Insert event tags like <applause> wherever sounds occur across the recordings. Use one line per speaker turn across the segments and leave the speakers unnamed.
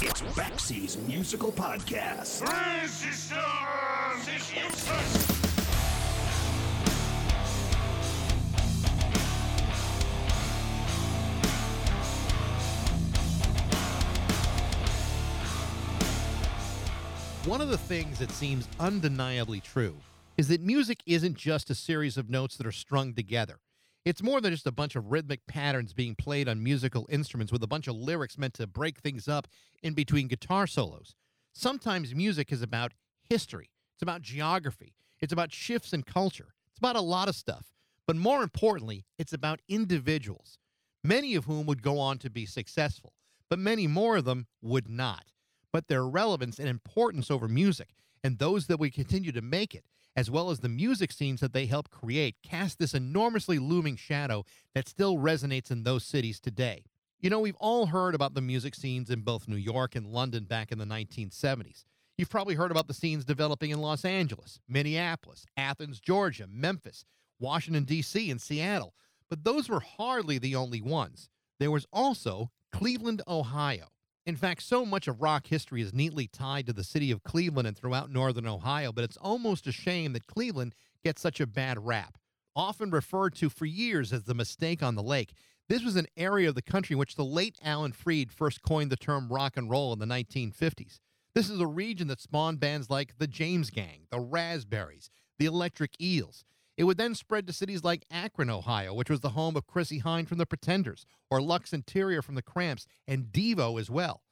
It's Baxie's musical podcast.
Resistance is useless!
One of the things that seems undeniably true is that music isn't just a series of notes that are strung together. It's more than just a bunch of rhythmic patterns being played on musical instruments with a bunch of lyrics meant to break things up in between guitar solos. Sometimes music is about history, it's about geography, it's about shifts in culture, it's about a lot of stuff. But more importantly, it's about individuals, many of whom would go on to be successful, but many more of them would not but their relevance and importance over music, and those that would continue to make it, as well as the music scenes that they helped create, cast this enormously looming shadow that still resonates in those cities today. You know, we've all heard about the music scenes in both New York and London back in the 1970s. You've probably heard about the scenes developing in Los Angeles, Minneapolis, Athens, Georgia, Memphis, Washington, D.C., and Seattle. But those were hardly the only ones. There was also Cleveland, Ohio. In fact, so much of rock history is neatly tied to the city of Cleveland and throughout northern Ohio, but it's almost a shame that Cleveland gets such a bad rap. Often referred to for years as the mistake on the lake, this was an area of the country in which the late Alan Freed first coined the term rock and roll in the 1950s. This is a region that spawned bands like the James Gang, the Raspberries, the Electric Eels. It would then spread to cities like Akron, Ohio, which was the home of Chrissie Hynde from the Pretenders, or Lux Interior from the Cramps, and Devo as well.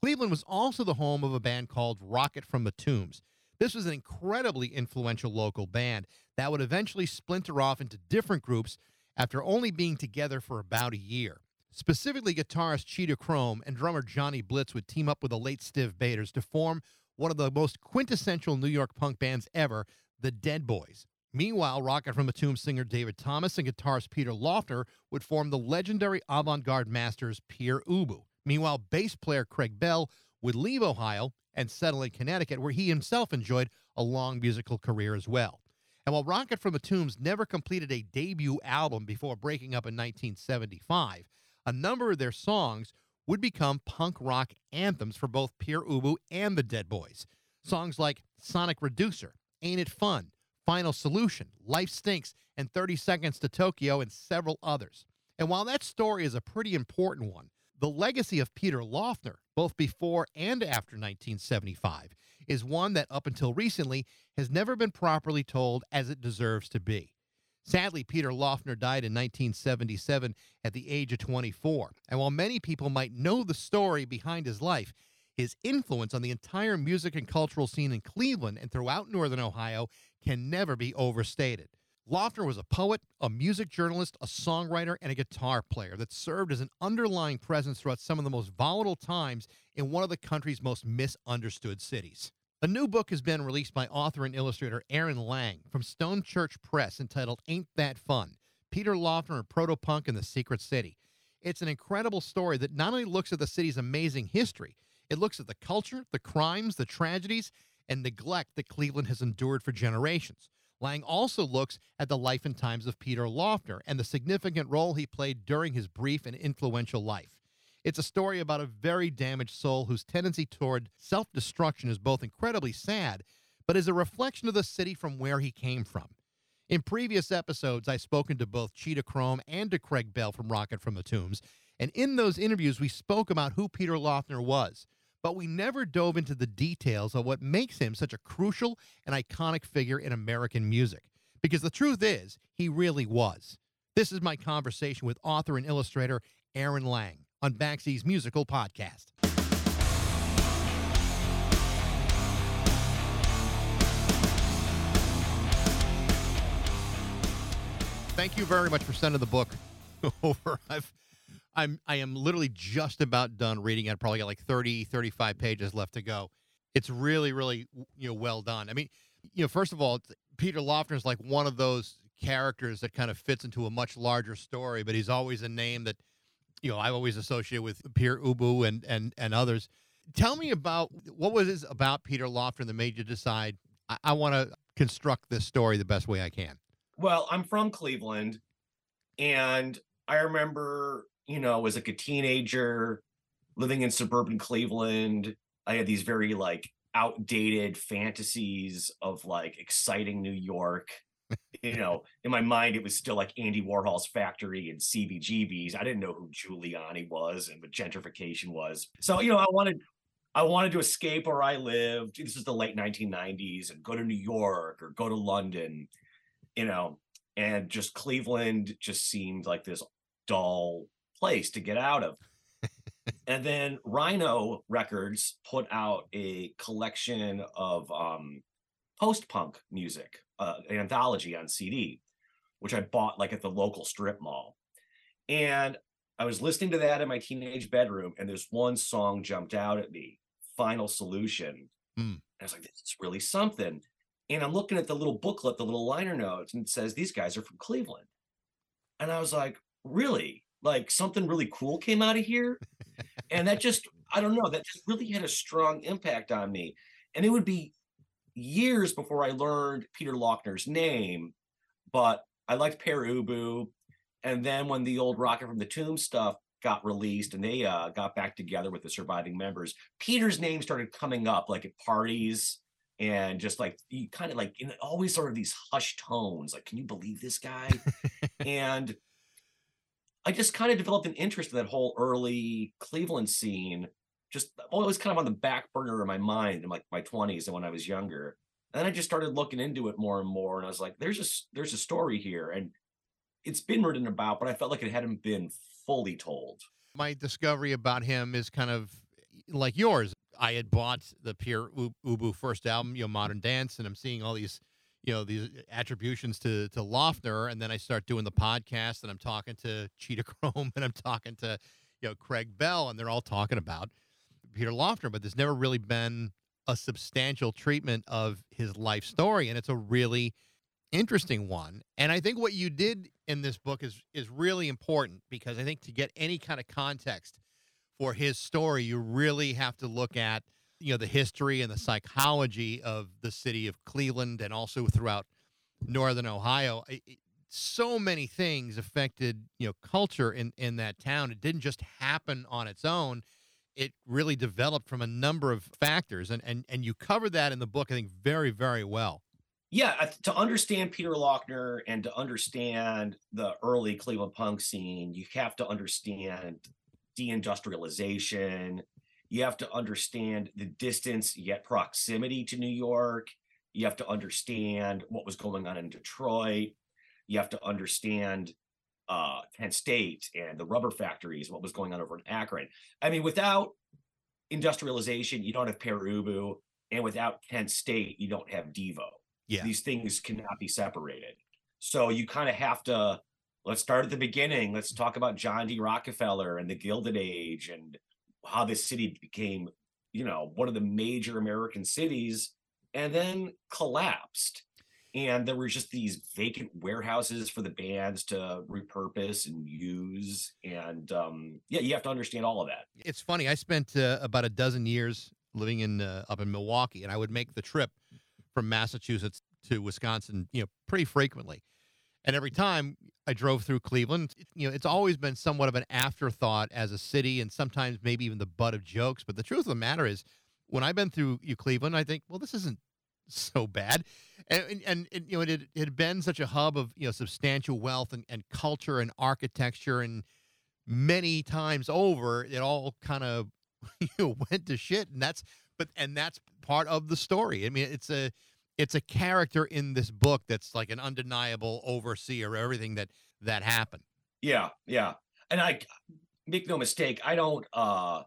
Cleveland was also the home of a band called Rocket from the Tombs. This was an incredibly influential local band that would eventually splinter off into different groups after only being together for about a year. Specifically, guitarist Cheetah Chrome and drummer Johnny Blitz would team up with the late Stiv Bators to form one of the most quintessential New York punk bands ever, the Dead Boys. Meanwhile, Rocket from the Tombs singer David Thomas and guitarist Peter Laughner would form the legendary avant garde masters Pere Ubu. Meanwhile, bass player Craig Bell would leave Ohio and settle in Connecticut, where he himself enjoyed a long musical career as well. And while Rocket from the Tombs never completed a debut album before breaking up in 1975, a number of their songs would become punk rock anthems for both Pere Ubu and the Dead Boys. Songs like Sonic Reducer, Ain't It Fun, Final Solution, Life Stinks, and 30 Seconds to Tokyo, and several others. And while that story is a pretty important one, the legacy of Peter Laughner, both before and after 1975, is one that up until recently has never been properly told as it deserves to be. Sadly, Peter Laughner died in 1977 at the age of 24. And while many people might know the story behind his life, his influence on the entire music and cultural scene in Cleveland and throughout Northern Ohio can never be overstated. Laughner was a poet, a music journalist, a songwriter, and a guitar player that served as an underlying presence throughout some of the most volatile times in one of the country's most misunderstood cities. A new book has been released by author and illustrator Aaron Lange from Stone Church Press entitled Ain't That Fun? Peter Laughner and Proto Punk in the Secret City. It's an incredible story that not only looks at the city's amazing history, it looks at the culture, the crimes, the tragedies, and neglect that Cleveland has endured for generations. Lange also looks at the life and times of Peter Laughner and the significant role he played during his brief and influential life. It's a story about a very damaged soul whose tendency toward self destruction is both incredibly sad, but is a reflection of the city from where he came from. In previous episodes, I've spoken to both Cheetah Chrome and to Craig Bell from Rocket from the Tombs, and in those interviews, we spoke about who Peter Laughner was but we never dove into the details of what makes him such a crucial and iconic figure in American music. Because the truth is, he really was. This is my conversation with author and illustrator Aaron Lange on Baxie's Musical Podcast. Thank you very much for sending the book <laughs> over. I've I'm I am literally just about done reading it. I probably got like 30, 35 pages left to go. It's really, really you know well done. I mean, you know, first of all, Peter Laughner is like one of those characters that kind of fits into a much larger story, but he's always a name that you know I've always associated with Pere Ubu and and and others. Tell me about what was it about Peter Laughner that made you decide I, I want to construct this story the best way I can.
Well, I'm from Cleveland, and I remember you know, as like a teenager, living in suburban Cleveland, I had these very like outdated fantasies of like exciting New York. you know, in my mind, it was still like Andy Warhol's factory and CBGBs. I didn't know who Giuliani was and what gentrification was. So, you know, I wanted I wanted to escape where I lived. This is the late 1990s and go to New York or go to London, you know, and just Cleveland just seemed like this dull place to get out of. <laughs> and then Rhino Records put out a collection of um, post punk music, uh, an anthology on CD, which I bought like at the local strip mall. And I was listening to that in my teenage bedroom, and this one song jumped out at me final solution.
Mm.
I was like, this is really something. And I'm looking at the little booklet, the little liner notes, and it says these guys are from Cleveland. And I was like, really? Like something really cool came out of here? and that just, I don't know, that just really had a strong impact on me. And it would be years before I learned Peter Laughner's name, but I liked Pere Ubu. And then when the old Rocket from the Tomb stuff got released and they uh, got back together with the surviving members, Peter's name started coming up like at parties and just like you kind of like in always sort of these hushed tones like can you believe this guy <laughs> and i just kind of developed an interest in that whole early cleveland scene just always kind of on the back burner of my mind in like my 20s and when i was younger and then i just started looking into it more and more and i was like there's a there's a story here and it's been written about but i felt like it hadn't been fully told.
My discovery about him is kind of like yours. I had bought the Pere Ubu first album, you know, Modern Dance, and I'm seeing all these, you know, these attributions to to Laughner, and then I start doing the podcast, and I'm talking to Cheetah <laughs> Chrome, and I'm talking to, you know, Craig Bell, and they're all talking about Peter Laughner, but there's never really been a substantial treatment of his life story, and it's a really interesting one. And I think what you did in this book is is really important because I think to get any kind of context for his story, you really have to look at you know the history and the psychology of the city of Cleveland and also throughout northern Ohio. It, so many things affected you know culture in in that town. It didn't just happen on its own. It really developed from a number of factors, and and and you cover that in the book. I think very very well
yeah, to understand Peter Laughner and to understand the early Cleveland punk scene, you have to understand deindustrialization. You have to understand the distance yet proximity to New York. You have to understand what was going on in Detroit. You have to understand uh, Kent State and the rubber factories, what was going on over in Akron. I mean, without industrialization, you don't have Pere Ubu, and without Kent State, you don't have Devo.
Yeah.
These things cannot be separated. So you kind of have to let's start at the beginning. Let's talk about John D. Rockefeller and the Gilded Age and how this city became, you know, one of the major American cities and then collapsed. And there were just these vacant warehouses for the bands to repurpose and use. And um, yeah, you have to understand all of that.
It's funny. I spent uh, about a dozen years living in uh, up in Milwaukee, and I would make the trip from Massachusetts to Wisconsin, you know, pretty frequently. And every time I drove through Cleveland, you know, it's always been somewhat of an afterthought as a city and sometimes maybe even the butt of jokes. But the truth of the matter is, when I've been through Cleveland, I think, well, this isn't <laughs> so bad. And, and, and you know, it, it had been such a hub of, you know, substantial wealth and, and culture and architecture. And many times over, it all kind of <laughs> you know, went to shit. And that's, but, and that's part of the story. I mean, it's a it's a character in this book that's like an undeniable overseer of everything that that happened.
Yeah, yeah. And I make no mistake, I don't uh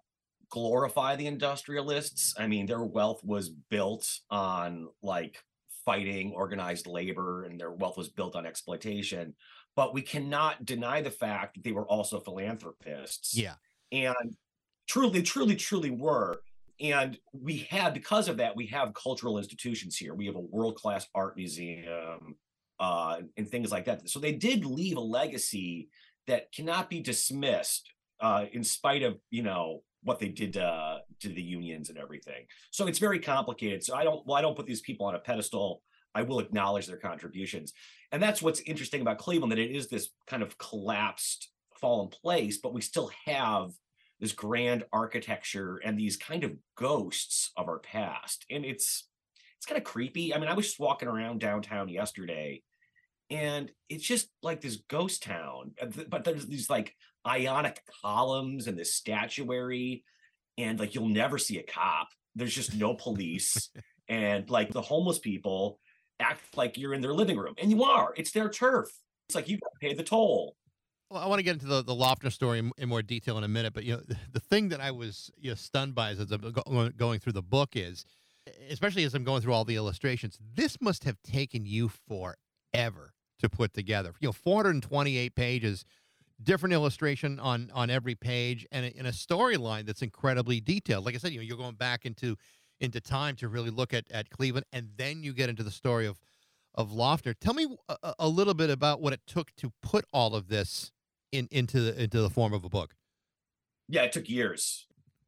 glorify the industrialists. I mean, their wealth was built on like fighting organized labor and their wealth was built on exploitation. But we cannot deny the fact that they were also philanthropists.
Yeah.
And truly, truly, truly were. And we have, because of that, we have cultural institutions here. We have a world class art museum uh, and things like that. So they did leave a legacy that cannot be dismissed uh, in spite of, you know, what they did uh, to the unions and everything. So it's very complicated. So I don't, well, I don't put these people on a pedestal. I will acknowledge their contributions. And that's what's interesting about Cleveland, that it is this kind of collapsed, fallen place, but we still have this grand architecture and these kind of ghosts of our past. And it's it's kind of creepy. I mean, I was just walking around downtown yesterday and it's just like this ghost town, uh, but there's these like ionic columns and this statuary and like you'll never see a cop. There's just no police <laughs> and like the homeless people act like you're in their living room and you are. It's their turf. It's like you got to pay the toll.
Well, I want to get into the, the Laughner story in, in, more detail in a minute, but you know, <laughs> the thing that I was you know, stunned by as I'm go- going through the book is, especially as I'm going through all the illustrations, this must have taken you forever to put together. You know, 428 pages, different illustration on on every page, and a, a storyline that's incredibly detailed. Like I said, you know, you're going back into into time to really look at at Cleveland, and then you get into the story of of Laughner. Tell me a, a little bit about what it took to put all of this in into the into the form of a book?
Yeah, it took years.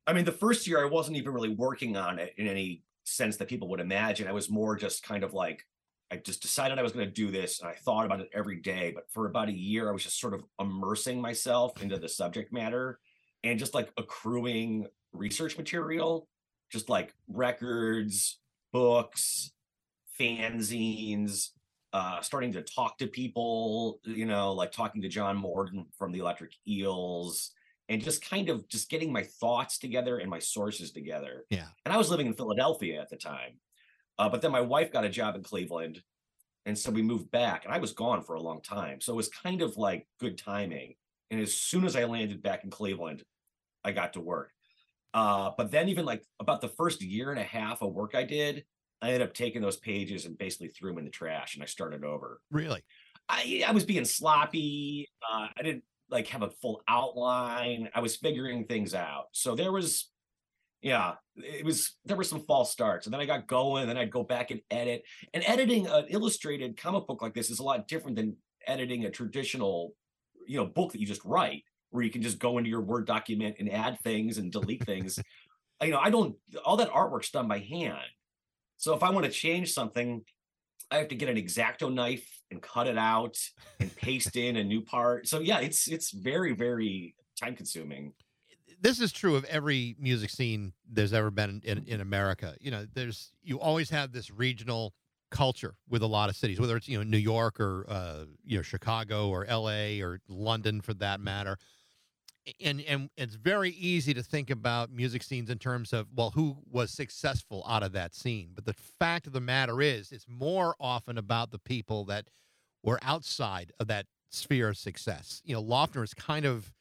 I mean, the first year I wasn't even really working on it in any sense that people would imagine. I was more just kind of like I just decided I was going to do this and I thought about it every day, but for about a year I was just sort of immersing myself into the subject matter and just like accruing research material, just like records, books, fanzines, uh, starting to talk to people, you know, like talking to John Morton from the Electric Eels, and just kind of just getting my thoughts together and my sources together.
Yeah.
And I was living in Philadelphia at the time, uh, but then my wife got a job in Cleveland, and so we moved back, and I was gone for a long time, so it was kind of like good timing. And as soon as I landed back in Cleveland, I got to work. Uh, but then even like about the first year and a half of work I did, I ended up taking those pages and basically threw them in the trash and I started over.
Really?
I I was being sloppy. Uh, I didn't like have a full outline. I was figuring things out. So there was yeah, it was there were some false starts. And then I got going, and then I'd go back and edit. And editing an illustrated comic book like this is a lot different than editing a traditional, you know, book that you just write, where you can just go into your Word document and add things and delete things. <laughs> you know, I don't all that artwork's done by hand. So if I want to change something, I have to get an X-Acto knife and cut it out and <laughs> paste in a new part. So yeah, it's it's very very time consuming.
This is true of every music scene there's ever been in, in America. You know, there's you always have this regional culture with a lot of cities, whether it's you know New York or uh, you know Chicago or L.A. or London for that matter and and it's very easy to think about music scenes in terms of well who was successful out of that scene. But the fact of the matter is it's more often about the people that were outside of that sphere of success. You know Laughner is kind of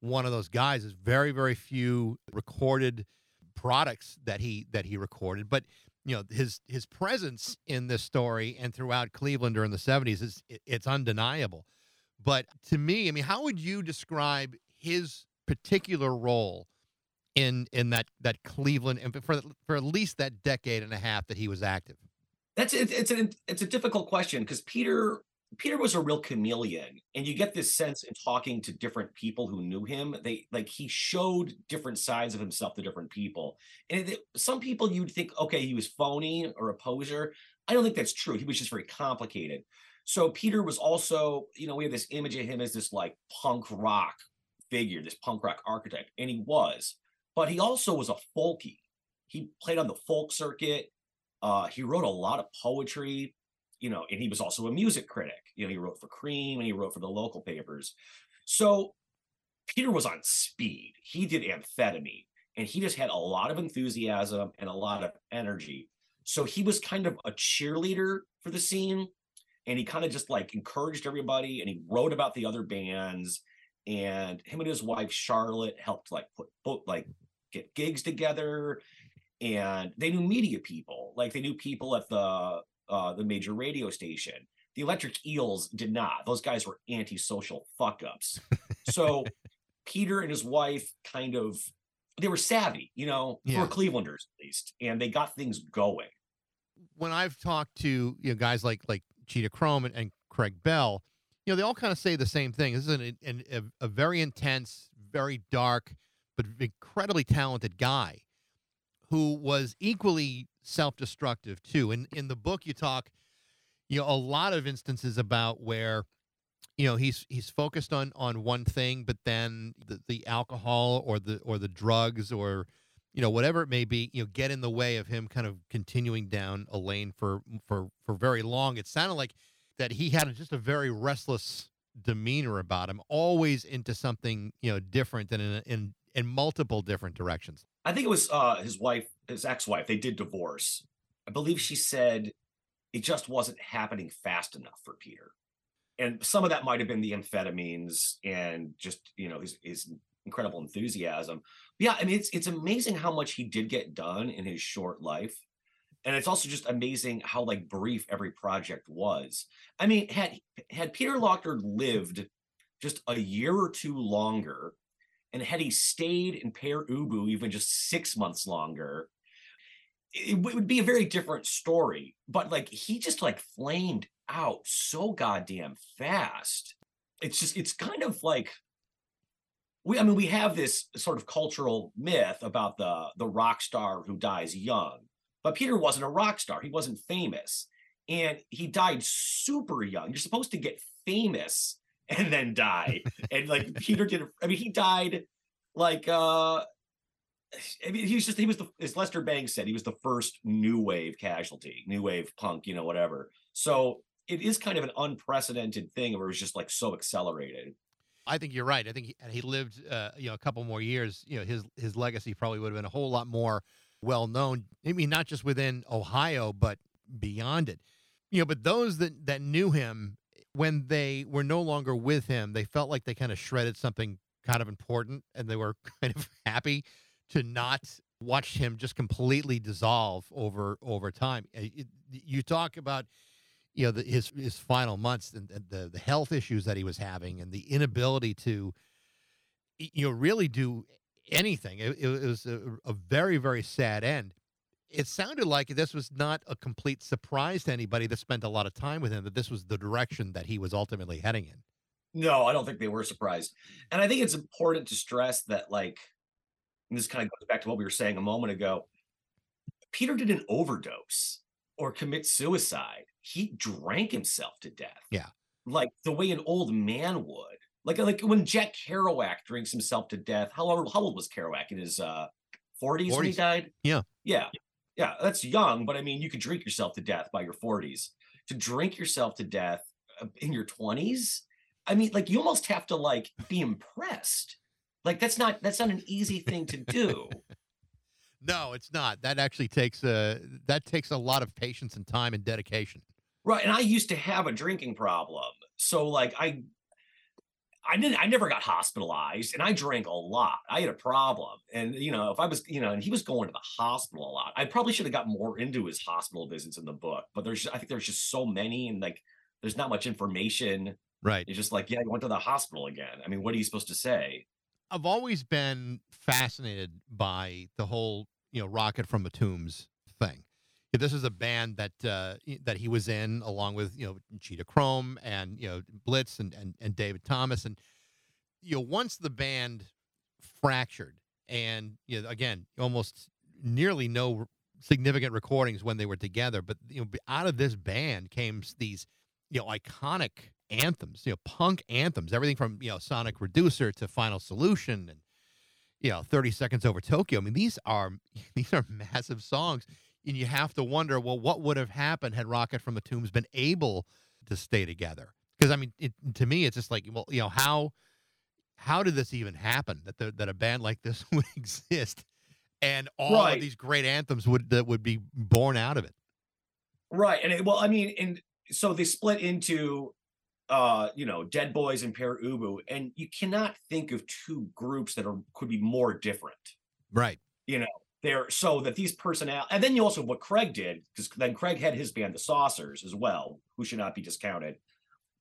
one of those guys. There's very very few recorded products that he that he recorded. But you know his his presence in this story and throughout Cleveland during the 70s is it's undeniable. But to me i mean how would you describe his particular role in in that that Cleveland and for for at least that decade and a half that he was active?
That's it, it's an it's a difficult question because Peter Peter was a real chameleon, and you get this sense in talking to different people who knew him. They like he showed different sides of himself to different people, and it, some people you'd think, okay, he was phony or a poser. I don't think that's true. He was just very complicated. So Peter was also, you know, we have this image of him as this like punk rock figure, this punk rock architect, and he was. But he also was a folkie. He played on the folk circuit. Uh, he wrote a lot of poetry, you know, and he was also a music critic. You know, he wrote for Creem and he wrote for the local papers. So Peter was on speed. He did amphetamine and he just had a lot of enthusiasm and a lot of energy. So he was kind of a cheerleader for the scene and he kind of just like encouraged everybody and he wrote about the other bands and him and his wife Charlotte helped like put both like get gigs together and they knew media people like they knew people at the uh the major radio station. The electric eels did not. Those guys were antisocial fuck ups so <laughs> peter and his wife kind of they were savvy you know? Yeah. for clevelanders at least and they got things going.
When i've talked to you know guys like like cheetah chrome and, and craig bell you know, they all kind of say the same thing. This is an, an, a, a very intense, very dark, but incredibly talented guy who was equally self-destructive too. And in the book, you talk, you know, a lot of instances about where you know he's he's focused on on one thing but then the, the alcohol or the or the drugs or you know whatever it may be you know get in the way of him kind of continuing down a lane for for for very long it sounded like that he had just a very restless demeanor about him always into something you know different and in in in multiple different directions
I think it was uh, his wife, his ex-wife. They did divorce. I believe she said it just wasn't happening fast enough for Peter, and some of that might have been the amphetamines and just you know his his incredible enthusiasm. But yeah, I mean it's it's amazing how much he did get done in his short life, and it's also just amazing how like brief every project was. I mean, had had Peter Laughner lived just a year or two longer and had he stayed in Pere Ubu even just six months longer, it, would be a very different story. But like he just like flamed out so goddamn fast. It's just it's kind of like we I mean we have this sort of cultural myth about the the rock star who dies young. But Peter wasn't a rock star. He wasn't famous. And he died super young. You're supposed to get famous and then die. <laughs> and like Peter did, I mean, he died like uh I mean, he was just he was the as Lester Bangs said, he was the first new wave casualty, new wave punk, you know, whatever. So it is kind of an unprecedented thing where it was just like so accelerated.
I think you're right. I think he, he lived, uh, you know, a couple more years. You know, his his legacy probably would have been a whole lot more well known. I mean, not just within Ohio, but beyond it. You know, but those that that knew him when they were no longer with him, they felt like they kind of shredded something kind of important, and they were <laughs> kind of happy to not watch him just completely dissolve over over time. It- you talk about you know the, his his final months and the the health issues that he was having and the inability to you know really do anything. It, it was a, a very very sad end. It sounded like this was not a complete surprise to anybody that spent a lot of time with him that this was the direction that he was ultimately heading in.
No, I don't think they were surprised. And I think it's important to stress that, like, and this kind of goes back to what we were saying a moment ago. Peter didn't overdose or commit suicide. He drank himself to death.
Yeah.
Like the way an old man would. Like, like when Jack Kerouac drinks himself to death. How old, how old was Kerouac? In his uh 40s, when he died?
Yeah.
Yeah. Yeah. That's young, but I mean, you could drink yourself to death by your 40s. To drink yourself to death uh, in your 20s, I mean, like you almost have to like be impressed. Like that's not that's not an easy thing to do. <laughs>
No, it's not. That actually takes a that takes a lot of patience and time and dedication.
right. And I used to have a drinking problem. So like I I didn't I never got hospitalized and I drank a lot. I had a problem. And you know, if I was, you know, and he was going to the hospital a lot. I probably should have got more into his hospital visits in the book, but there's I think there's just so many and like there's not much information.
Right.
It's just like, yeah, you went to the hospital again. I mean, what are you supposed to say?
I've always been fascinated by the whole, you know, Rocket from the Tombs thing. This is a band that uh, that he was in, along with you know Cheetah Chrome and you know Blitz and, and and David Thomas, and you know once the band fractured, and you know again almost nearly no significant recordings when they were together, but you know out of this band came these you know iconic anthems, you know punk anthems, everything from you know Sonic Reducer to Final Solution and you know 30 Seconds Over Tokyo. I mean these are <laughs> these are massive songs, and you have to wonder, well, what would have happened had Rocket from the Tombs been able to stay together? Because I mean, it, to me, it's just like, well, you know, how how did this even happen that the, that a band like this <laughs> would exist, and all
Right.
of these great anthems would that would be born out of it?
Right. And it, well, I mean, and so they split into uh, you know, Dead Boys and Pere Ubu, and you cannot think of two groups that are could be more different.
Right.
You know, they're so that these personnel and then you also what Craig did, because then Craig had his band, the Saucers, as well, who should not be discounted.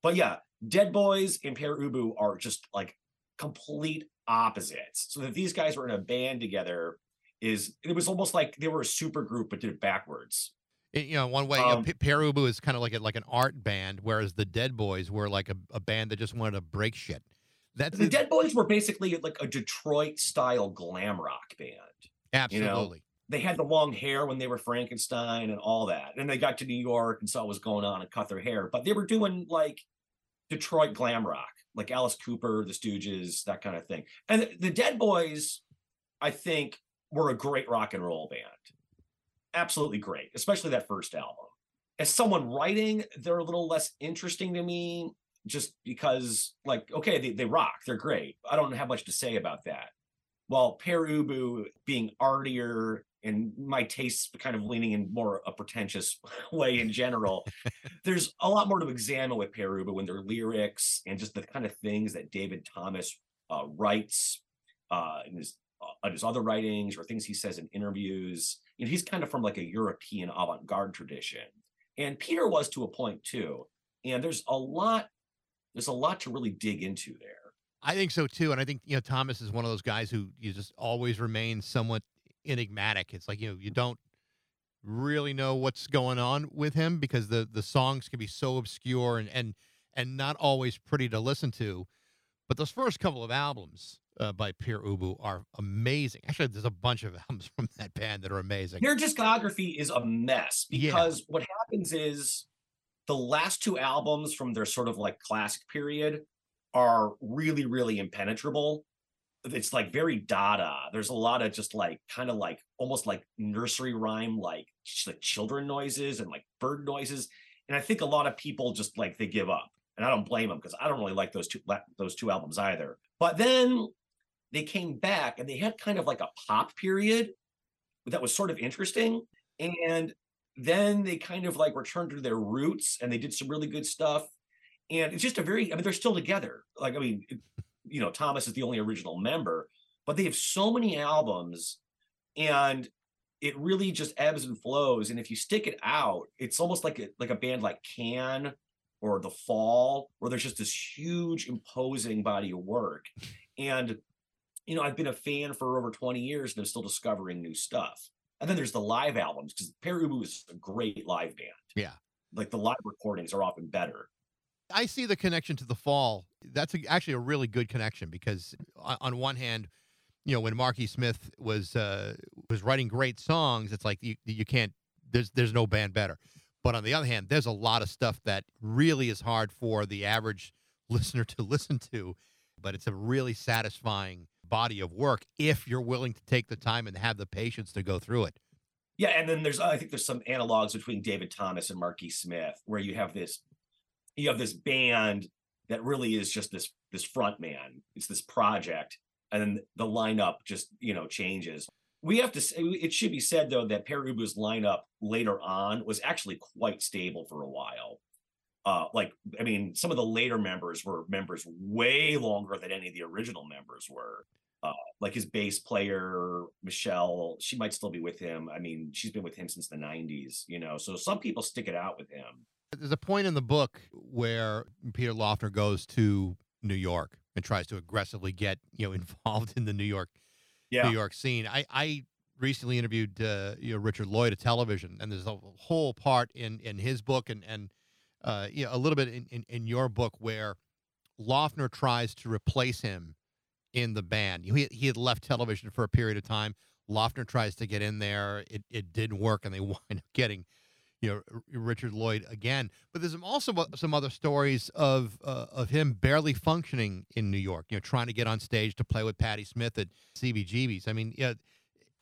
But yeah, Dead Boys and Pere Ubu are just like complete opposites. So that these guys were in a band together is it was almost like they were a super group but did it backwards.
It- you know, one way, you know,
Um,
P- Pere Ubu is kind of like a, like an art band, whereas the Dead Boys were like a, a band that just wanted to break shit. That's
The
it-
Dead Boys were basically like a Detroit style glam rock band. You know,
absolutely.
They had the long hair when they were Frankenstein and all that. And they got to New York and saw what was going on and cut their hair. But they were doing like Detroit glam rock, like Alice Cooper, the Stooges, that kind of thing. And the, the Dead Boys, I think, were a great rock and roll band. Absolutely great, especially that first album. As someone writing, they're a little less interesting to me just because, like, okay, they, they rock, they're great. I don't have much to say about that. While Pere Ubu being artier and my tastes kind of leaning in more a pretentious <laughs> way in general, <laughs> there's a lot more to examine with Pere Ubu when their lyrics and just the kind of things that David Thomas uh, writes uh, in his uh, his other writings or things he says in interviews. You know, he's kind of from like a European avant-garde tradition, and Peter was to a point too. And there's a lot, there's a lot to really dig into there.
I think so too, and I think you know Thomas is one of those guys who you just always remains somewhat enigmatic. It's like you know you don't really know what's going on with him because the the songs can be so obscure and and and not always pretty to listen to. But those first couple of albums uh, by Pere Ubu are amazing. Actually, there's a bunch of <laughs> albums from that band that are amazing.
Their discography is a mess
Yeah.
because what happens is the last two albums from their sort of like classic period are really, really impenetrable. It's like very dada. There's a lot of just like kind of like almost like nursery rhyme, like like children noises and like bird noises. And I think a lot of people just like they give up, and I don't blame them because I don't really like those two those two albums either. But then they came back and they had kind of like a pop period that was sort of interesting. And then they kind of like returned to their roots and they did some really good stuff. And it's just a very, I mean, they're still together. Like, I mean, it- you know, Thomas is the only original member, but they have so many albums and it really just ebbs and flows. And if you stick it out, it's almost like a, like a band like Can or The Fall, where there's just this huge, imposing body of work. And you know, I've been a fan for over 20 years and I'm still discovering new stuff. And then there's the live albums because Pere Ubu is a great live band.
Yeah.
Like the live recordings are often better.
I see the connection to the fall. That's a, actually a really good connection because on, on one hand, you know, when Marky Smith was uh, was writing great songs, it's like you you can't. There's there's no band better. But on the other hand, there's a lot of stuff that really is hard for the average <laughs> listener to listen to. But it's a really satisfying body of work if you're willing to take the time and have the patience to go through it.
Yeah, and then there's I think there's some analogs between David Thomas and Marky Smith where you have this you have this band that really is just this this front man. It's this project, and then the lineup just you know changes. We have to say it should be said though that Pere Ubu's lineup later on was actually quite stable for a while. Uh, like I mean, some of the later members were members way longer than any of the original members were. Uh, like his bass player Michelle, she might still be with him. I mean, she's been with him since the '90s, you know. So some people stick it out with him.
There's a point in the book where Peter Laughner goes to New York and tries to aggressively get you know <laughs> involved in the New York New York scene. I I recently interviewed uh, you know Richard Lloyd at television, and there's a whole part in in his book and and uh, you know a little bit in, in in your book where Laughner tries to replace him in the band. He he had left television for a period of time. Laughner tries to get in there. It it didn't work, and they <laughs> wind up getting you know Richard Lloyd again. But there's also some other stories of uh, of him barely functioning in New York. You know, trying to get on stage to play with Patti Smith at CBGB's. I mean, yeah,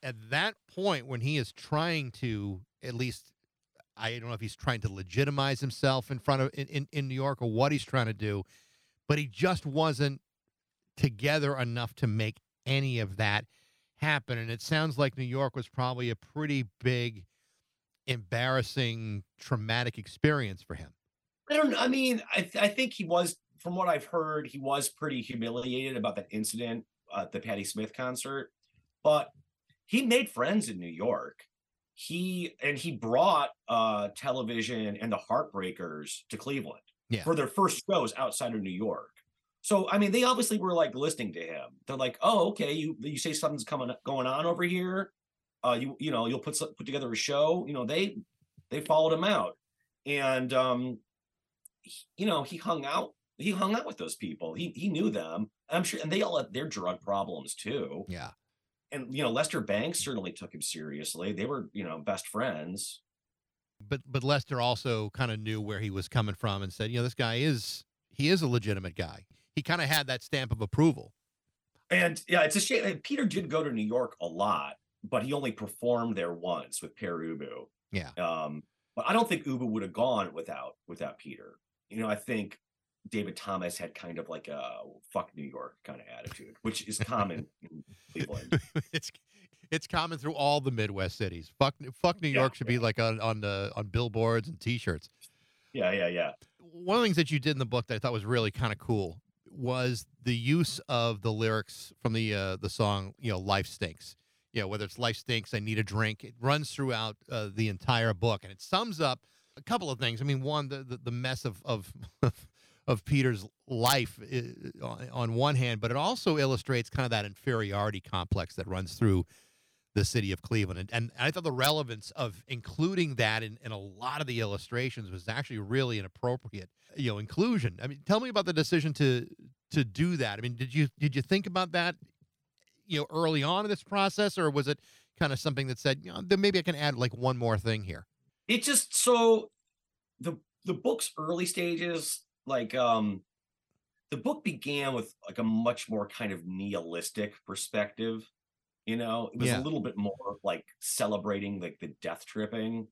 at that point when he is trying to at least. I don't know if he's trying to legitimize himself in front of in, in, in New York or what he's trying to do, but he just wasn't together enough to make any of that happen. And it sounds like New York was probably a pretty big, embarrassing, traumatic experience for him.
I don't. I mean, I th- I think he was, from what I've heard, he was pretty humiliated about that incident at the Patti Smith concert. But he made friends in New York. He and he brought uh television and the Heartbreakers to Cleveland
Yeah.
for their first shows outside of New York. So I mean, they obviously were like listening to him. They're like, "Oh, okay, you you say something's coming going on over here. Uh, you you know you'll put put together a show. You know they they followed him out, and um, he- you know he hung out he hung out with those people. He he knew them. I'm sure, and they all had their drug problems too.
Yeah.
And you know Lester Bangs certainly took him seriously. They were you know best friends.
But but Lester also kind of knew where he was coming from and said, you know, this guy is he is a legitimate guy. He kind of had that stamp of approval.
And yeah, it's a shame. Peter did go to New York a lot, but he only performed there once with Pere Ubu.
Yeah.
Um, but I don't think Ubu would have gone without without Peter. You know, I think David Thomas had kind of like a fuck New York kind of attitude, which is common in <laughs> Cleveland. <laughs>
it's it's common through all the Midwest cities. Fuck fuck New
Yeah,
York should be like on on the on billboards and T-shirts.
Yeah, yeah, yeah.
One of the things that you did in the book that I thought was really kind of cool was the use of the lyrics from the uh, the song, you know, "Life Stinks." You know, whether it's "Life Stinks," "I Need a Drink," it runs throughout uh, the entire book, and it sums up a couple of things. I mean, one, the the, the mess of of <laughs> of Peter's life uh, on- on one hand, but it also illustrates kind of that inferiority complex that runs through the city of Cleveland. And, and I thought the relevance of including that in, in a lot of the illustrations was actually really an appropriate, you know, inclusion. I mean, tell me about the decision to to do that. I mean, did you did you think about that, you know, early on in this process, or was it kind of something that said, you know, then maybe I can add like one more thing here?
it just so the the book's early stages like um the book began with like a much more kind of nihilistic perspective you know it was
Yeah.
a little bit more like celebrating like the death tripping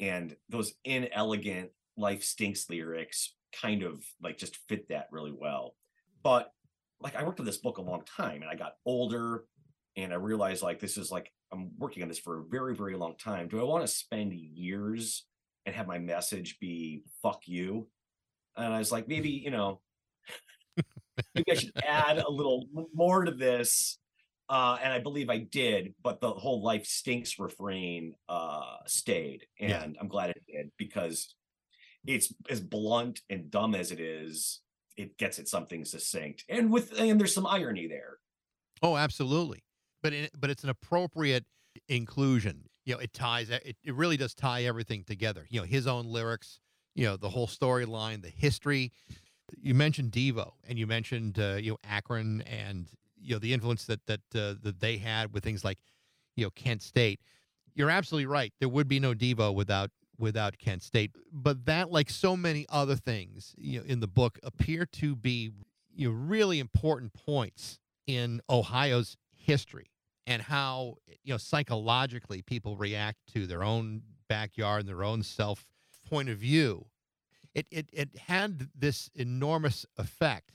and those inelegant life stinks lyrics kind of like just fit that really well but like i worked on this book a long time and i got older and i realized like this is like i'm working on this for a very very long time. Do i want to spend years and have my message be fuck you? And i was like maybe you know maybe i should add a little more to this. Uh and i believe i did but the whole life stinks refrain uh stayed and
Yeah.
i'm glad it did because it's as blunt and dumb as it is it gets at something succinct and with and there's some irony there
Oh, absolutely. But in, but it's an appropriate inclusion. You know, it ties it, it really does tie everything together. You know, his own lyrics, you know, the whole storyline, the history. You mentioned Devo and you mentioned uh, you know Akron and you know the influence that that uh, that they had with things like you know Kent State. You're absolutely right. There would be no Devo without without Kent State. But that like so many other things, you know, in the book appear to be you know really important points in Ohio's history and how you know psychologically people react to their own backyard and their own self point of view. It it it had this enormous effect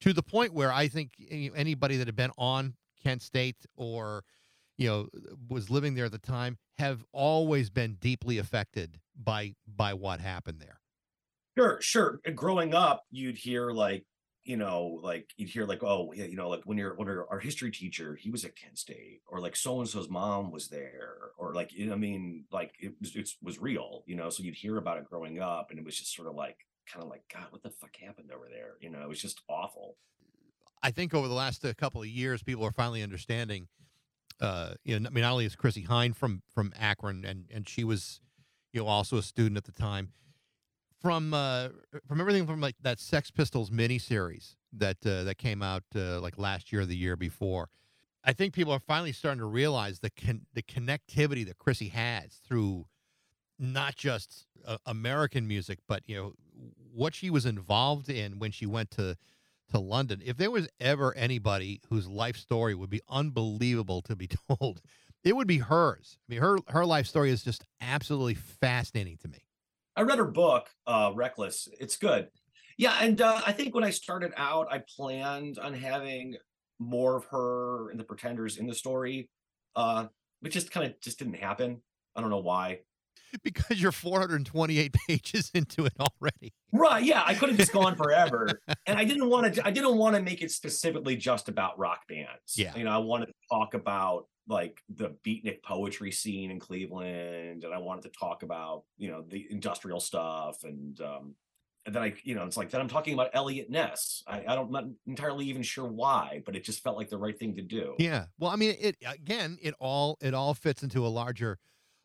to the point where I think anybody that had been on Kent State or you know was living there at the time have always been deeply affected by by what happened there.
Sure, sure. And Growing up, you'd hear like, you know, like you'd hear like, oh, yeah, you know, like when you're when you're, our history teacher, he was at Kent State, or like so and so's mom was there, or like, I mean, like it was it was real, you know. So you'd hear about it growing up, and it was just sort of like, kind of like, God, what the fuck happened over there? You know, it was just awful.
I think over the last uh, couple of years, people are finally understanding. Uh, you know, I mean, not only is Chrissie Hynde from from Akron, and and she was, you know, also a student at the time. From uh, from everything from like that Sex Pistols miniseries that uh, that came out uh, like last year or the year before, I think people are finally starting to realize the con- the connectivity that Chrissy has through not just uh, American music, but you know what she was involved in when she went to to London. If there was ever anybody whose life story would be unbelievable to be <laughs> told, it would be hers. I mean, her her life story is just absolutely fascinating to me.
I read her book, uh, Reckless. It's good. Yeah, and uh, I think when I started out, I planned on having more of her and the Pretenders in the story, uh, but just kind of just didn't happen. I don't know why. <laughs>
Because you're 428 pages into it already.
Right? Yeah, I could have just gone forever, <laughs> and I didn't want to. I didn't want to make it specifically just about rock bands.
Yeah.
you know, I wanted to talk about like the beatnik poetry scene in Cleveland, and I wanted to talk about you know the industrial stuff, and um, and then I, you know, it's like then I'm talking about Eliot Ness. I, I don't, I'm not entirely even sure why, but it just felt like the right thing to do.
Yeah. Well, I mean, it again, it all it all fits into a larger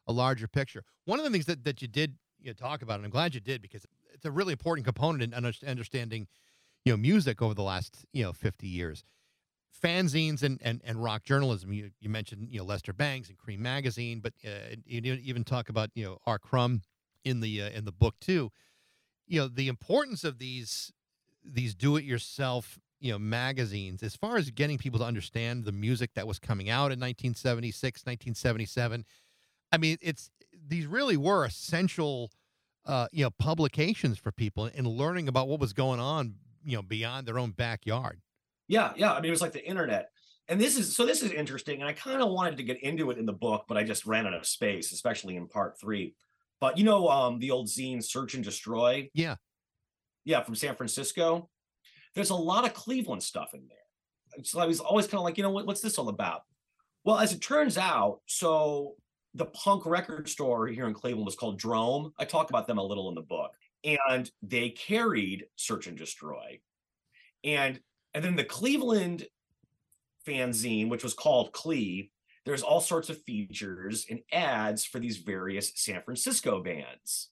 a larger picture. One of the things that that you did you know, talk about, and I'm glad you did because it's a really important component in understanding you know music over the last you know 50 years. Fanzines and, and, and rock journalism. You, you mentioned you know Lester Bangs and Creem Magazine, but uh, you even talk about you know R. Crumb in the uh, in the book too. You know the importance of these these do-it-yourself you know magazines as far as getting people to understand the music that was coming out in 1976 1977 i mean it's these really were essential uh you know publications for people in learning about what was going on you know beyond their own backyard
Yeah, yeah. I mean, it was like the internet. And this is so this is interesting. And I kind of wanted to get into it in the book, but I just ran out of space, especially in part three. But you know, um, the old zine Search and Destroy.
Yeah.
Yeah, from San Francisco. There's a lot of Cleveland stuff in there. So I was always kind of like, you know, what, what's this all about? Well, as it turns out, so the punk record store here in Cleveland was called Drome. I talk about them a little in the book. And they carried Search and Destroy. And and then the Cleveland fanzine, which was called Clee, there's all sorts of features and ads for these various San Francisco bands.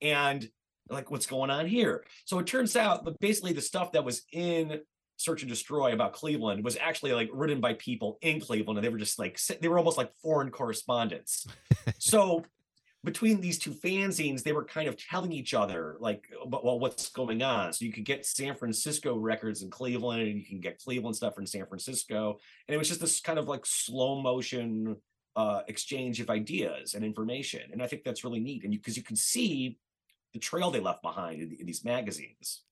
And like, what's going on here? So it turns out that basically the stuff that was in Search and Destroy about Cleveland was actually like written by people in Cleveland, and they were just like they were almost like foreign correspondents. <laughs> so between these two fanzines, they were kind of telling each other like, well, what's going on. So you could get San Francisco records in Cleveland, and you can get Cleveland stuff in San Francisco, and it was just this kind of like slow motion uh, exchange of ideas and information. And I think that's really neat, and because you, you can see the trail they left behind in, in these magazines.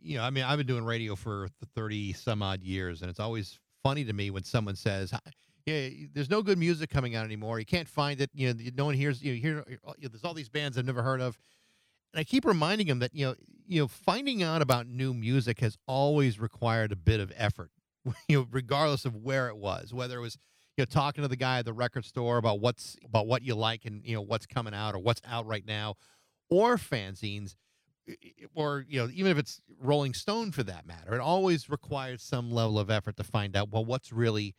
You know, I mean, I've been doing radio for 30 some odd years, and it's always funny to me when someone says, yeah, there's no good music coming out anymore. You can't find it. You know, no one hears, you hear, you know, there's all these bands I've never heard of. And I keep reminding them that, you know, you know, finding out about new music has always required a bit of effort, <laughs> you know, regardless of where it was, whether it was, you know, talking to the guy at the record store about what's, about what you like and, you know, what's coming out or what's out right now, or fanzines or you know even if it's rolling stone for that matter it always requires some level of effort to find out well what's really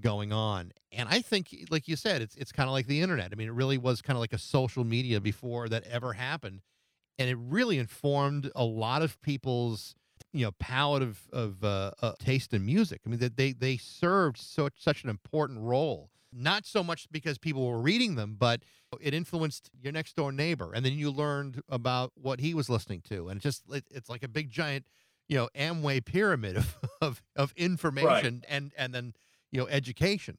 going on. And i think like you said it's it's kind of like the internet. I mean it really was kind of like a social media before that ever happened. And it really informed a lot of people's you know palette of of uh, uh, taste in music. I mean that they they served such such an important role not so much because people were reading them but it influenced your next door neighbor and then you learned about what he was listening to and it just it, it's like a big giant you know amway pyramid of <laughs> of, of information and and then you know education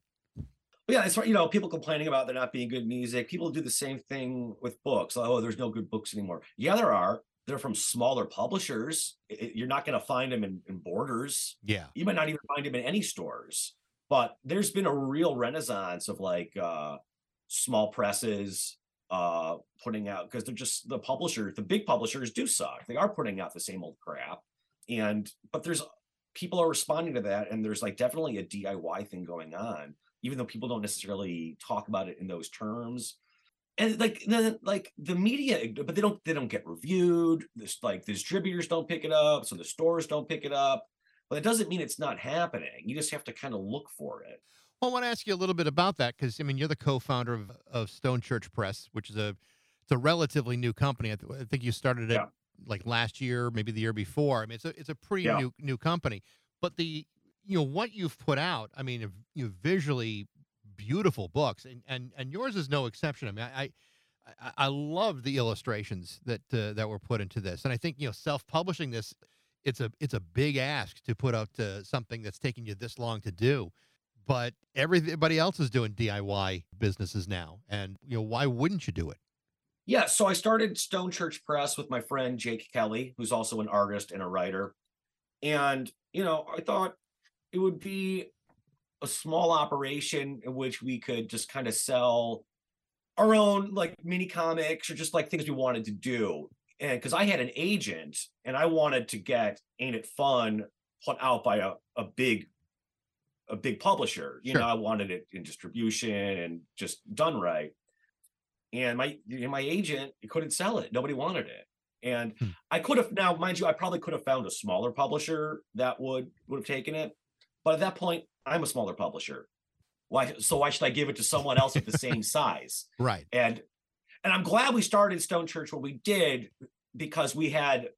yeah, it's right. You know, people complaining about there not being good music. People do the same thing with books. Oh, there's no good books anymore. Yeah, there are. They're from smaller publishers. I- I- you're not going to find them in, in Borders.
yeah
You might not even find them in any stores. But there's been a real renaissance of like uh, small presses uh, putting out because they're just the publishers. The big publishers do suck. They are putting out the same old crap. And but there's people are responding to that, and there's like definitely a DIY thing going on even though people don't necessarily talk about it in those terms and like then like the media but they don't they don't get reviewed this like the distributors don't pick it up so the stores don't pick it up but it doesn't mean it's not happening you just have to kind of look for it
Well, I want to ask you a little bit about that because I mean you're the co-founder of, of Stone Church Press, which is a it's a relatively new company. I, th- I think you started it
Yeah.
like last year, maybe the year before. I mean, it's a it's a pretty
Yeah.
new new company. But the you know what you've put out, I mean, you visually beautiful books, and and and yours is no exception. I mean, I. I, I love the illustrations that uh, that were put into this, and I think you know self-publishing this, it's a it's a big ask to put out something that's taking you this long to do but everybody else is doing DIY businesses now, and you know why wouldn't you do it?
yeah so i started stone church press with my friend jake kelly who's also an artist and a writer and you know i thought it would be a small operation in which we could just kind of sell our own like mini comics or just like things we wanted to do and because i had an agent and i wanted to get ain't it fun put out by a, a big a big publisher you
Sure.
know i wanted it in distribution and just done right and my my agent couldn't sell it nobody wanted it and
Hmm.
i could have now mind you i probably could have found a smaller publisher that would would have taken it but at that point i'm a smaller publisher why so why should i give it to someone else of the same <laughs> size
Right.
and and i'm glad we started stone church when we did because we had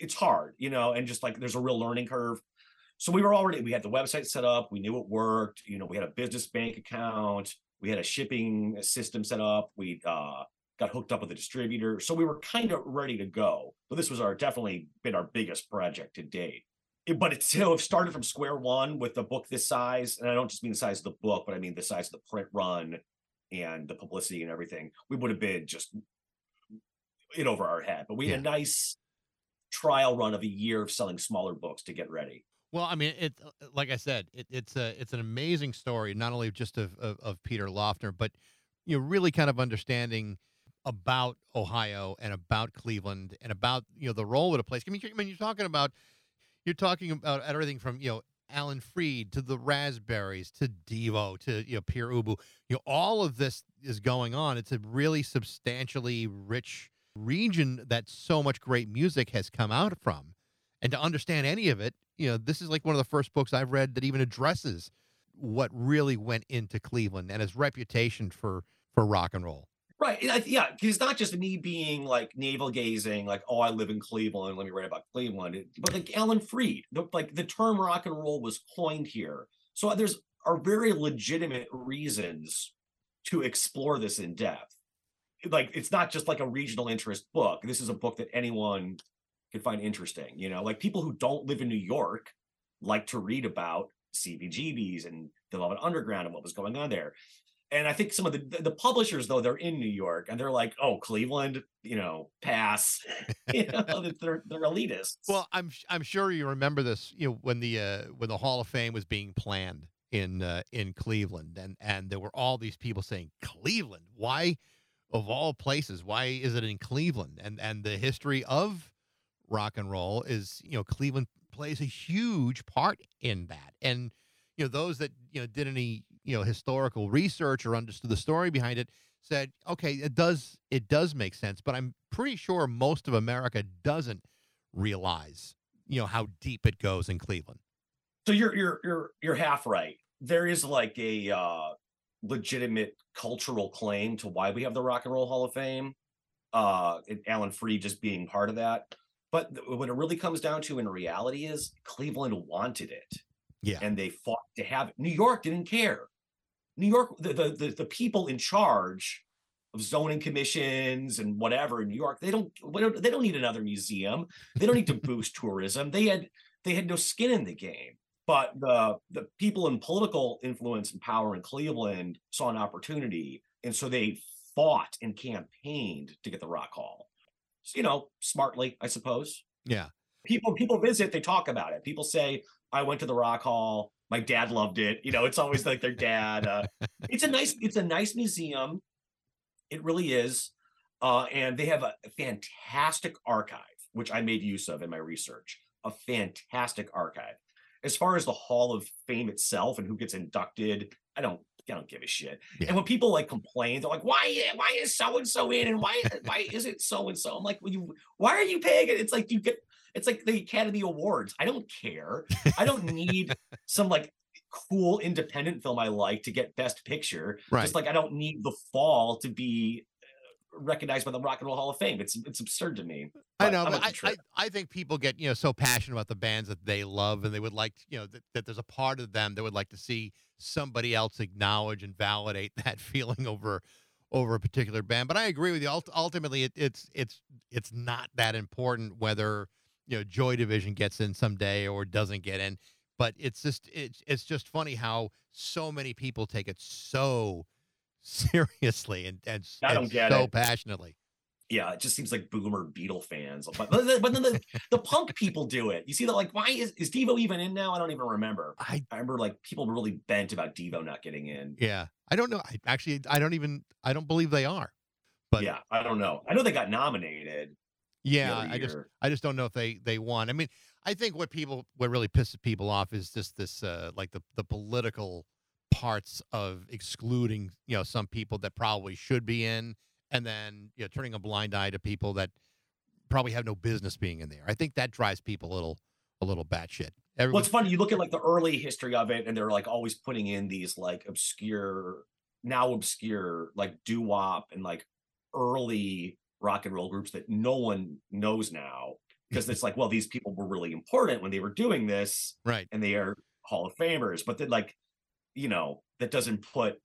it's hard you know and just like there's a real learning curve so we were already we had the website set up we knew it worked you know we had a business bank account we had a shipping system set up we uh got hooked up with a distributor. So we were kind of ready to go. But this was our definitely been our biggest project to date. It- but it's still started from square one with a book this size. And I don't just mean the size of the book, but I mean the size of the print run and the publicity and everything. We would have been just in over our head. But we had a nice trial run of a year of selling smaller books to get ready.
Well, I mean, it like I said, it, it's a it's an amazing story, not only just of, of of Peter Laughner, but you know, really kind of understanding about Ohio and about Cleveland and about you know the role of the place. I mean, I mean, you're talking about you're talking about everything from you know Alan Freed to the Raspberries to Devo to you know Pere Ubu. You know, all of this is going on. It's a really substantially rich region that so much great music has come out from. And to understand any of it, you know, this is like one of the first books I've read that even addresses what really went into Cleveland and his reputation for for rock and roll.
Right. Yeah. Because it's not just me being like navel gazing, like, oh, I live in Cleveland. Let me write about Cleveland. But like Alan Freed, the, like the term rock and roll was coined here. So uh, there's are very legitimate reasons to explore this in depth. Like it's not just like a regional interest book. This is a book that anyone could find interesting. You know, like people who don't live in New York like to read about CBGBs and the Velvet Underground and what was going on there and I think some of the the publishers though they're in New York and they're like, oh, Cleveland, you know, pass. <laughs> you know, they're they're elitists.
Well, I'm I'm sure you remember this, you know, when the uh, when the Hall of Fame was being planned in uh, in Cleveland, and and there were all these people saying Cleveland, why, of all places, why is it in Cleveland? And and the history of rock and roll is, you know, Cleveland plays a huge part in that, and you know those that you know did any you know historical research or understood the story behind it said okay it does it does make sense but i'm pretty sure most of america doesn't realize you know how deep it goes in cleveland
so you're you're you're you're half right. There is like a uh legitimate cultural claim to why we have the Rock and Roll Hall of Fame. Uh Alan Freed just being part of that. But what it really comes down to in reality is Cleveland wanted it.
Yeah.
And they fought to have it. New York didn't care. New York, the the the, the people in charge of zoning commissions and whatever in New York, they don't they don't need another museum. They don't need to <laughs> boost tourism. They had they had no skin in the game. But the the people in political influence and power in Cleveland saw an opportunity, and so they fought and campaigned to get the Rock Hall. You know, smartly, I suppose.
yeah
People people visit, they talk about it. People say, "I went to the Rock Hall. My dad loved it." You know, it's always like their dad. Uh, <laughs> it's a nice it's a nice museum. It really is, uh, and they have a fantastic archive, which I made use of in my research. A fantastic archive as far as the Hall of Fame itself and who gets inducted, I don't I don't give a shit.
Yeah.
And when people like complain, they're like, "Why? Why is so and so in? And why? why is it so and so?" I'm like, well, you, "Why are you paying it?" It's like you get. It's like the Academy Awards. I don't care. I don't need <laughs> some like cool independent film I like to get Best Picture.
Right.
Just like I don't need The Fall to be uh, recognized by the Rock and Roll Hall of Fame. It's it's absurd to me.
I know, but I, I. I think people get you know so passionate about the bands that they love, and they would like you know that, that there's a part of them that would like to see somebody else acknowledge and validate <laughs> that feeling over over a particular band. But I agree with you. Ultimately, it, it's it's it's not that important whether you know Joy Division gets in someday or doesn't get in. But it's just it's it's just funny how so many people take it so <laughs> seriously and and, and so
it.
passionately.
yeah, it just seems like boomer Beatle fans. But, but, then- the, <laughs> the punk people do it. You see that? Like, why is, is Devo even in now? I don't even remember.
I
I remember like people really bent about Devo not getting in.
Yeah, I don't know. I actually I don't even I don't believe they are. But
yeah, I don't know. I know they got nominated.
Yeah, I just. I just don't know if they they won. I mean, I think what people what really pisses people off is just this uh like the the political parts of excluding you know some people that probably should be in, and then you know turning a blind eye to people that probably have no business being in there. I think that drives people a little a little batshit.
Well,
Everyone,
it's funny. You look at like the early history of it, and they're like always putting in these like obscure, now obscure, like doo wop and like early rock and roll groups that no one knows now because it's like, well, these people were really important when they were doing this,
right?
and they are Hall of Famers. But then, like, you know, that doesn't put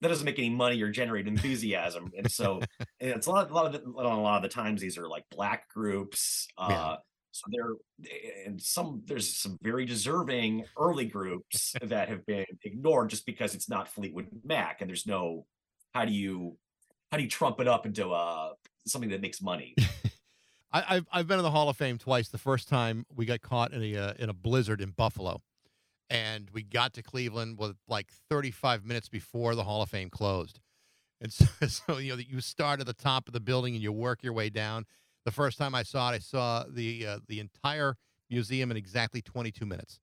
that doesn't make any money or generate enthusiasm. and so <laughs> and it's a lot, a lot of the, a lot of the times these are like black groups. Uh,
Yeah.
So there, and some there's some very deserving early groups <laughs> that have been ignored just because it's not Fleetwood Mac, and there's no how do you how do you trump it up into uh something that makes money? <laughs>
I, I've I've been in the Hall of Fame twice. The first time we got caught in a uh, in a blizzard in Buffalo, and we got to Cleveland with like 35 minutes before the Hall of Fame closed. And so, <laughs> so you know that you start at the top of the building and you work your way down. The first time I saw it, I saw the uh, the entire museum in exactly 22 minutes.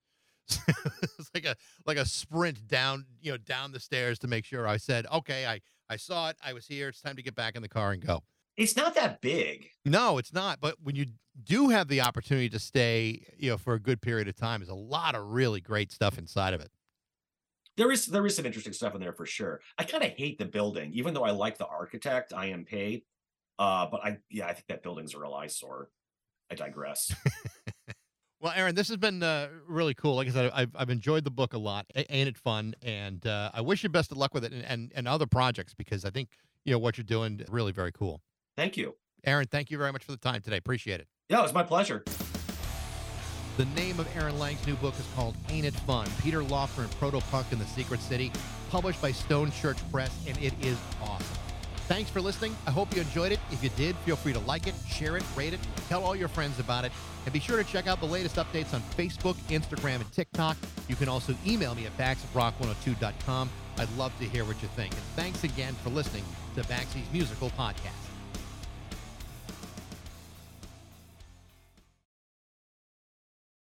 <laughs> it's like a like a sprint down you know down the stairs to make sure. I said, okay, I I saw it. I was here. It's time to get back in the car and go.
It's not that big.
No, it's not. But when you do have the opportunity to stay, you know, for a good period of time, there's a lot of really great stuff inside of it.
There is there is some interesting stuff in there for sure. I kind of hate the building, even though I like the architect, I. M. Pei. Uh, but I yeah, I think that building's a real eyesore. I digress. <laughs>
Well, Aaron, this has been uh, really cool. Like I said, I've, I've enjoyed the book a lot. Ain't it fun? And uh, I wish you best of luck with it and, and, and other projects because I think, you know, what you're doing really very cool.
Thank you.
Aaron, thank you very much for the time today. Appreciate it.
Yeah, it was my pleasure.
The name of Aaron Lange's new book is called Ain't It Fun? Peter Laughner and Proto Punk in the Secret City, published by Stone Church Press, and it is awesome. Thanks for listening. I hope you enjoyed it. If you did, feel free to like it, share it, rate it, tell all your friends about it, and be sure to check out the latest updates on Facebook, Instagram, and TikTok. You can also email me at bax at rock102.com. I'd love to hear what you think. And thanks again for listening to Baxie's Musical Podcast.